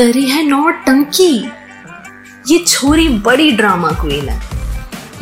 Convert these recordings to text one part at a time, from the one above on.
करी है नौटंकी ये छोरी बड़ी ड्रामा क्वीन है।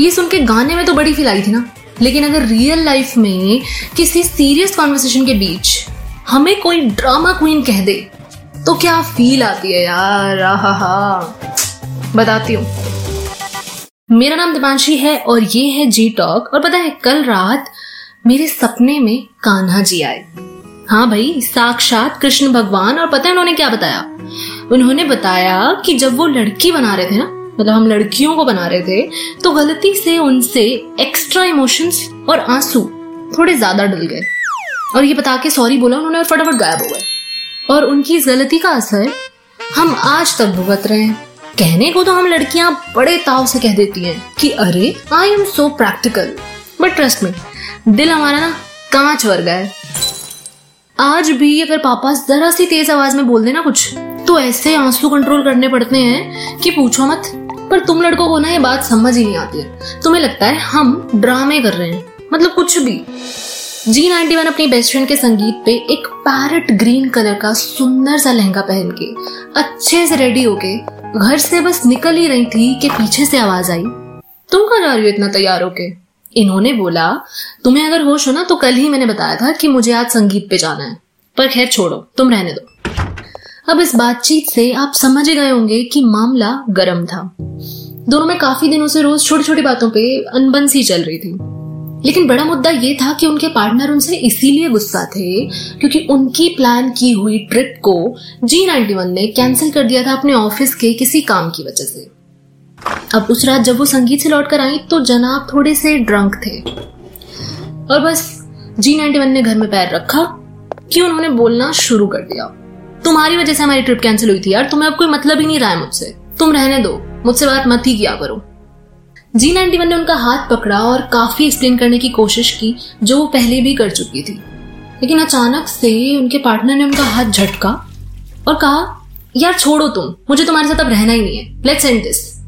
ये सुन के गाने में तो बड़ी फील आई थी ना। लेकिन अगर रियल लाइफ में किसी सीरियस कॉन्वर्सेशन के बीच हमें कोई ड्रामा क्वीन कह दे तो क्या फील आती है यार? हा बताती हूँ। मेरा नाम दिपांशी है और ये है जी टॉक और पता है, कल रात मेरे सपने में कान्हा जी आए। हाँ भाई, साक्षात कृष्ण भगवान। और पता है उन्होंने क्या बताया? उन्होंने बताया कि जब वो लड़की बना रहे थे ना मतलब हम लड़कियों को बना रहे थे तो गलती से उनसे एक्स्ट्रा इमोशंस और आँसू थोड़े ज़्यादा डल गए। और ये बता के सॉरी बोला उन्होंने और फटाफट गायब हो गए। और उनकी इस गलती का असर हम आज तक भुगत रहे हैं। कहने को तो हम लड़कियाँ बड़े ताव से कह देती हैं कि अरे I am so practical but trust में दिल हमारा ना कांच वर्गा है। आज भी अगर पापा जरा सी तेज आवाज़ में बोल देना कुछ तो ऐसे आँसू कंट्रोल करने पड़ते हैं कि पूछो मत। पर तुम लड़कों को ना ये बात समझ ही नहीं आती है। तुम्हें लगता है हम ड्रामे कर रहे हैं। मतलब कुछ भी। जी नाइनटी वन अपनी बेस्ट फ्रेंड के संगीत पे एक पैरट ग्रीन कलर का सुंदर सा लहंगा पहन के, अच्छे से रेडी होके, घर से बस निकल ही रही थी कि पीछे से आवाज़ आई। तुम कहाँ जा रही हो इतना तैयार होके? इन्होंने बोला, तुम्हें अगर होश हो ना तो कल ही मैंने बताया था कि मुझे आज संगीत पे जाना है। पर खैर छोड़ो, तुम रहने दो। अब इस बातचीत से आप समझ गए होंगे कि मामला गर्म था। दोनों में काफ़ी दिनों से रोज छोटी छोटी बातों पे अनबन सी चल रही थी। लेकिन बड़ा मुद्दा ये था कि उनके पार्टनर उनसे इसीलिए गुस्सा थे क्योंकि उनकी प्लान की हुई ट्रिप को जी नाइन्टी वन ने कैंसिल कर दिया था अपने ऑफ़िस के किसी काम की वजह से। अब उस रात जब वो संगीत से लौट कर आई तो जनाब थोड़े से ड्रंक थे। और बस जी नाइन्टी वन ने घर में पैर रखा कि उन्होंने बोलना शुरू कर दिया। तुम्हारी वजह से हमारी ट्रिप कैंसिल हुई थी यार। तुम्हें अब कोई मतलब ही नहीं रहा है मुझसे। तुम रहने दो। मुझसे बात मत ही किया करो। जी नाइन्टी ने उनका हाथ पकड़ा और काफ़ी एक्सप्लेन करने की कोशिश की, जो वो पहले भी कर चुकी थी। लेकिन अचानक से उनके पार्टनर ने उनका हाथ झटका और कहा, यार, छोड़ो तुम। मुझे तुम्हारे साथ अब रहना ही नहीं है। लेट्स एंड दिस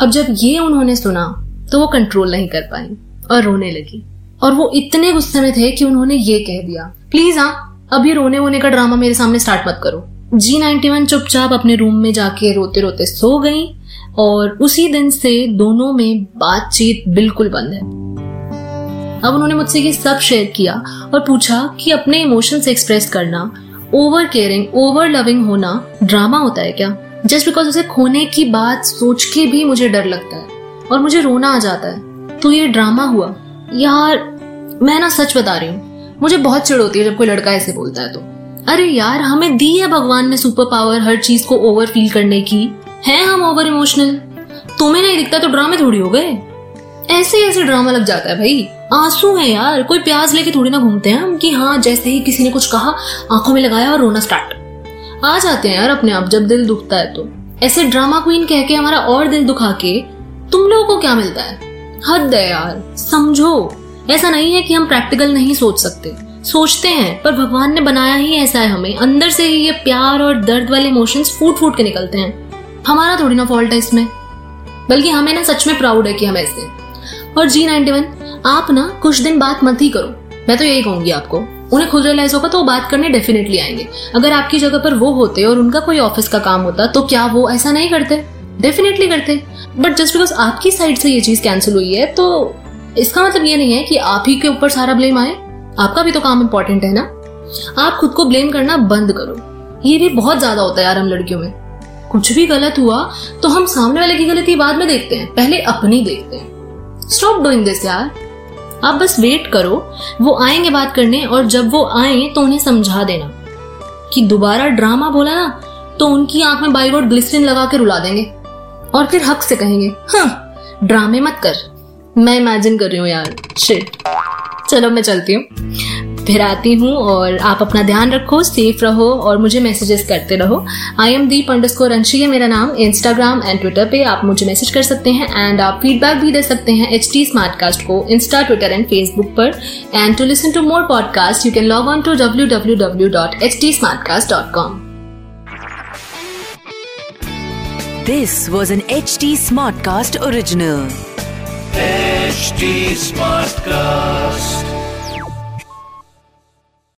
अब जब ये उन्होंने सुना तो वो कंट्रोल नहीं कर पाई और रोने लगी। और वो इतने गुस्से में थे कि उन्होंने ये कह दिया प्लीज़ हाँ अभी रोने वोने का ड्रामा मेरे सामने स्टार्ट मत करो। जी नाइन्टी वन चुपचाप अपने रूम में जाके रोते रोते सो गई और उसी दिन से दोनों में बातचीत बिल्कुल बंद है। अब उन्होंने मुझसे ये सब शेयर किया और पूछा कि अपने इमोशंस एक्सप्रेस करना ओवर केयरिंग ओवर लविंग होना ड्रामा होता है क्या? जस्ट बिकॉज़ उसे खोने की बात सोच के भी मुझे डर लगता है और मुझे रोना आ जाता है। तो ये ड्रामा हुआ। यार, मैं ना सच बता रही हूँ। मुझे बहुत चिड़ होती है जब कोई लड़का ऐसे बोलता है तो। अरे यार, हमें दी है भगवान ने सुपर पावर हर चीज़ को ओवर फील करने की। है हम ओवर इमोशनल तुम्हें नहीं दिखता तो ड्रामे थोड़ी हो गए। ऐसे ऐसे ड्रामा लग जाता है भाई। आँसू है यार, कोई प्याज लेके थोड़ी ना घूमते हैं हम कि हाँ जैसे ही किसी ने कुछ कहा, आँखों में लगाया और रोना स्टार्ट आ जाते हैं यार अपने आप जब दिल दुखता है तो। ऐसे ड्रामा क्वीन कह के हमारा और दिल दुखा के तुम लोगों को क्या मिलता है? हद है यार, समझो। ऐसा नहीं है कि हम प्रैक्टिकल नहीं सोच सकते। सोचते हैं, पर भगवान ने बनाया ही ऐसा है हमें। अंदर से ही ये प्यार और दर्द वाले इमोशंस फूट फूट के निकलते हैं। हमारा थोड़ी ना फॉल्ट है इसमें। बल्कि हमें ना सच में प्राउड है कि हम ऐसे और जी नाइनटी वन, आप ना कुछ दिन बात मत ही करो। मैं तो यही कहूँगी आपको, उन्हें खुद रियलाइज़ होगा तो वो बात करने डेफिनेटली आएँगे। अगर आपकी जगह पर वो होते और उनका कोई ऑफ़िस का काम होता तो क्या वो ऐसा नहीं करते? डेफिनेटली करते। बट जस्ट बिकॉज़ आपकी साइड से ये चीज़ कैंसिल हुई है तो इसका मतलब ये नहीं है कि आप ही के ऊपर सारा ब्लेम आए। आपका भी तो काम इम्पोर्टेंट है ना? आप खुद को ब्लेम करना बंद करो। ये भी बहुत ज़्यादा होता है यार हम लड़कियों में। कुछ भी गलत हुआ तो हम सामने वाले की गलती बाद में देखते हैं। पहले अपनी देखते हैं। स्टॉप डूइंग दिस यार। आप बस वेट करो, वो आएँगे बात करने और जब वो आए तो उन्हें समझा देना। कि दोबारा ड्रामा बोला ना तो उनकी आँख में बाइगोड ग्लिसरीन लगा के रुला देंगे। और फिर हक से कहेंगे हाँ ड्रामे मत कर। मैं इमेजिन कर रही हूँ यार। शिट चलो, मैं चलती हूँ। फिर आती हूँ और आप अपना ध्यान रखो सेफ़ रहो और मुझे मैसेजेस करते रहो। I am Deep underscore Anshi है मेरा नाम। इंस्टाग्राम एंड ट्विटर पे आप मुझे मैसेज कर सकते हैं एंड आप फीडबैक भी दे सकते हैं एच टी स्मार्ट कास्ट को इंस्टा ट्विटर एंड फेसबुक पर। And to listen to more podcast you can log on to W W W dot H T smart cast dot com This was an HT Smartcast original. HT Smartcast.